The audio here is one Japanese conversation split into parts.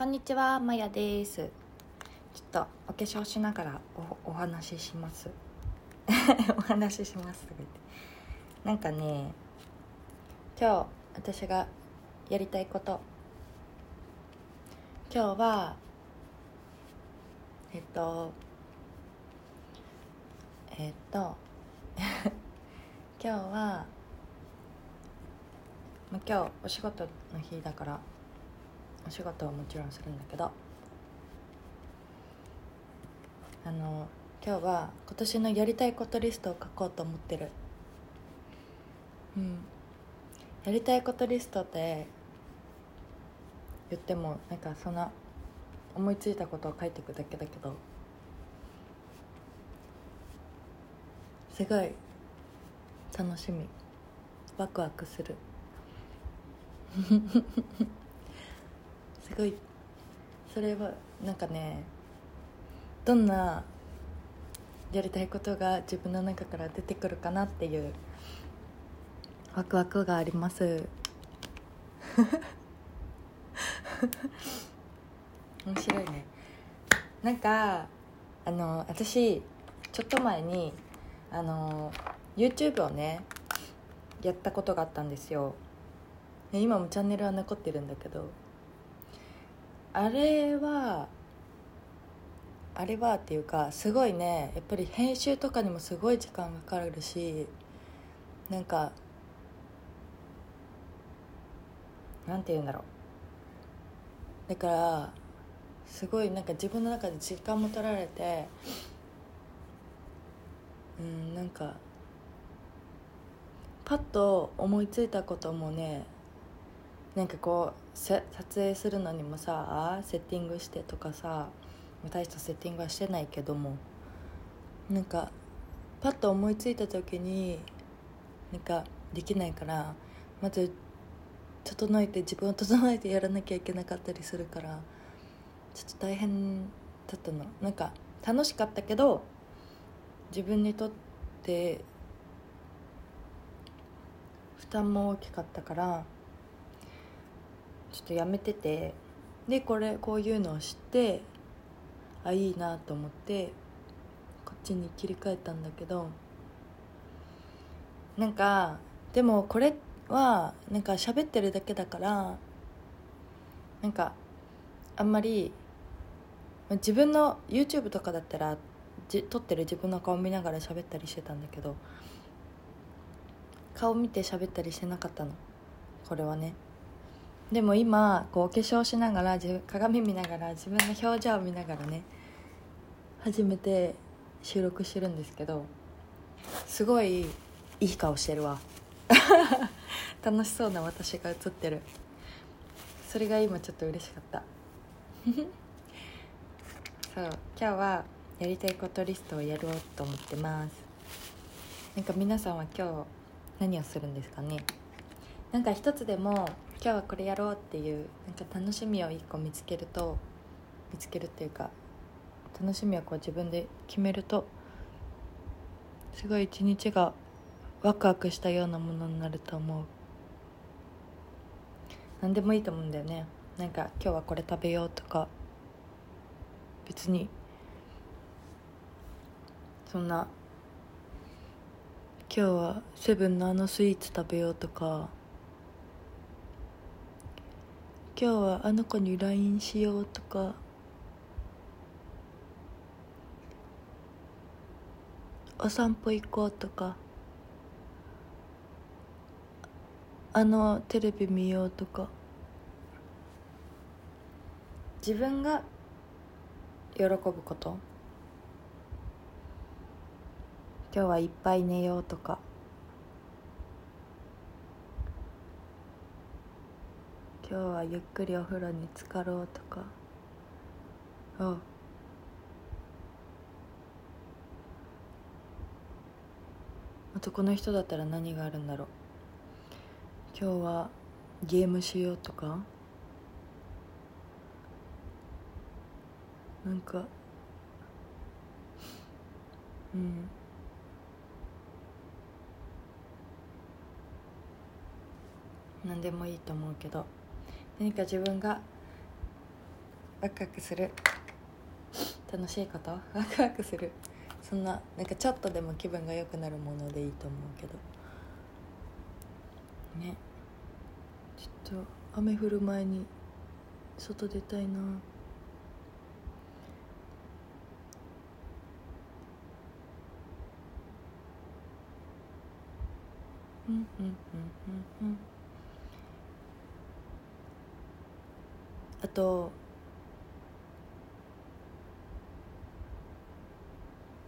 こんにちは、まやです。ちょっとお化粧しながらおお話しします。お話ししますとか言って。なんかね、今日私がやりたいこと。今日はえっとえっと 今日はまあ今日お仕事の日だから仕事はもちろんするんだけど。あの今日は今年のやりたいことリストを書こうと思ってる。うん。やりたいことリストって言ってもなんかそんな思いついたことを書いていくだけだけど。すごい楽しみ。ワクワクする。すごい。それはなんかねどんなやりたいことが自分の中から出てくるかなっていうワクワクがあります。面白いね。なんかあの私ちょっと前にあの YouTube をねやったことがあったんですよ。で今もチャンネルは残ってるんだけどあれはあれはっていうかすごいねやっぱり編集とかにもすごい時間かかるしなんかなんて言うんだろう。だからすごいなんか自分の中で時間も取られてうんなんかパッと思いついたこともねなんかこう撮影するのにもさセッティングしてとかさ大したセッティングはしてないけどもなんかパッと思いついた時になんかできないからまず整えて自分を整えてやらなきゃいけなかったりするからちょっと大変だったの。なんか楽しかったけど自分にとって負担も大きかったからちょっとやめててでこれこういうのを知ってあいいなと思ってこっちに切り替えたんだけどなんかでもこれはなんか喋ってるだけだからなんかあんまり自分の YouTube とかだったらじ撮ってる自分の顔見ながら喋ったりしてたんだけど顔見て喋ったりしてなかったの。これはね。でも今こうお化粧しながら鏡見ながら自分の表情を見ながらね初めて収録してるんですけどすごいいい顔してるわ。楽しそうな私が映ってる。それが今ちょっと嬉しかった。そう今日はやりたいことリストをやろうと思ってます。なんか皆さんは今日何をするんですかね？なんか一つでも今日はこれやろうっていうなんか楽しみを一個見つけると見つけるっていうか楽しみをこう自分で決めるとすごい一日がワクワクしたようなものになると思う。何でもいいと思うんだよね。なんか今日はこれ食べようとか別にそんな今日はセブンのあのスイーツ食べようとか今日はあの子に LINE しようとか。お散歩行こうとか。あのテレビ見ようとか。自分が喜ぶこと。今日はいっぱい寝ようとか。今日はゆっくりお風呂に浸かろうとか。あ男の人だったら何があるんだろう。今日はゲームしようとか。なんか。うん。何でもいいと思うけど。何か自分がワクワクする楽しいこと？ワクワクする。そんななんかちょっとでも気分が良くなるものでいいと思うけど。ね。ちょっと雨降る前に外出たいな。うんうんうんうんうん。あと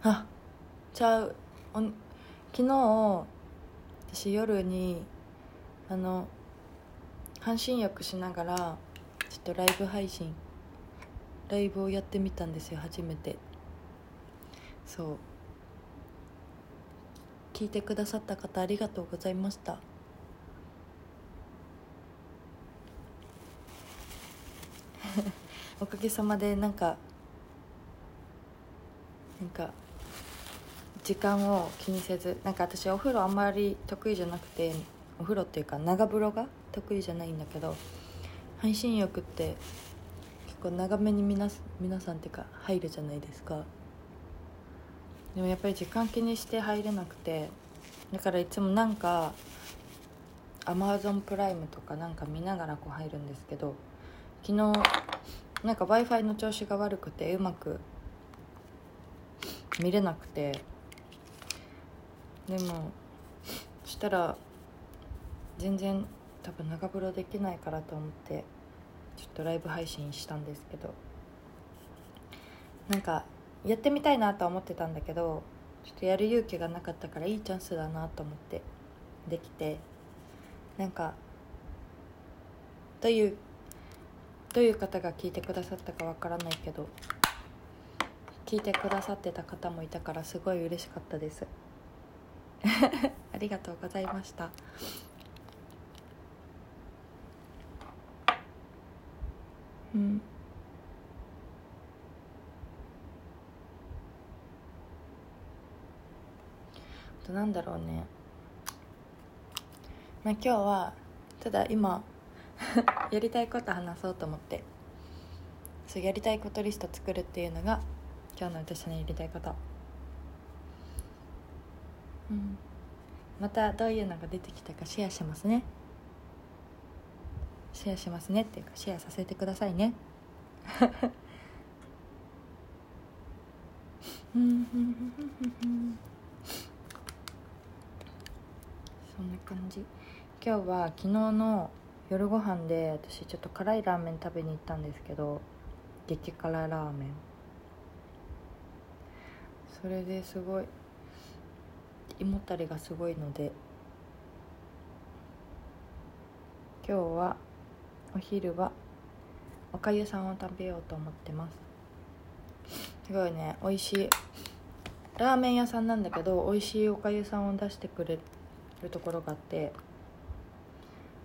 あちゃう。お昨日私夜にあの半身浴しながらちょっとライブ配信ライブをやってみたんですよ初めて。そう。聞いてくださった方ありがとうございました。おかげさまでなんかなんか時間を気にせずなんか私お風呂あんまり得意じゃなくてお風呂っていうか長風呂が得意じゃないんだけど半身浴って結構長めに皆皆さんっていうか入るじゃないですか。でもやっぱり時間気にして入れなくてだからいつもなんかアマゾンプライムとかなんか見ながらこう入るんですけど昨日なんか w i f i の調子が悪くてうまく見れなくて。でもしたら全然多分長風呂できないからと思ってちょっとライブ配信したんですけど。なんかやってみたいなとは思ってたんだけどちょっとやる勇気がなかったからいいチャンスだなと思ってできて。なんかどういうどういう方が聞いてくださったかわからないけど聞いてくださってた方もいたからすごい嬉しかったです。ありがとうございました。うん。あとなんだろうね。まあ今日はただ今 やりたいこと話そうと思って。そうやりたいことリスト作るっていうのが今日の私のやりたいこと。うん。またどういうのが出てきたかシェアしますね。シェアしますねっていうかシェアさせてくださいね。そんな感じ。今日は昨日の夜ご飯で私ちょっと辛いラーメン食べに行ったんですけど激辛ラーメン。それですごい胃もたれがすごいので今日はお昼はおかゆさんを食べようと思ってます。すごいね美味しいラーメン屋さんなんだけど美味しいおかゆさんを出してくれるところがあって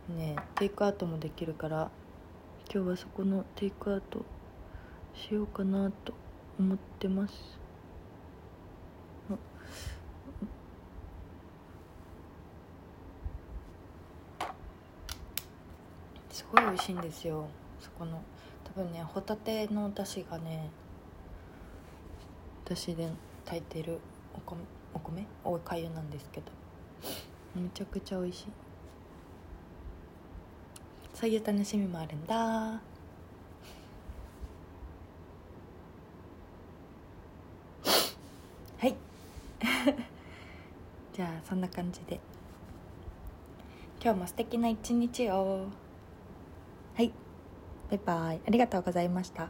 ねテイクアウトもできるから今日はそこのテイクアウトしようかなと思ってます。すごい美味しいんですよそこの。多分ねホタテの出汁がね出汁で炊いてるお米お米？おかゆなんですけど。めちゃくちゃ美味しい。そういう楽しみもあるんだ。はい。じゃあそんな感じで。今日も素敵な一日を。はい。バイバイ。ありがとうございました。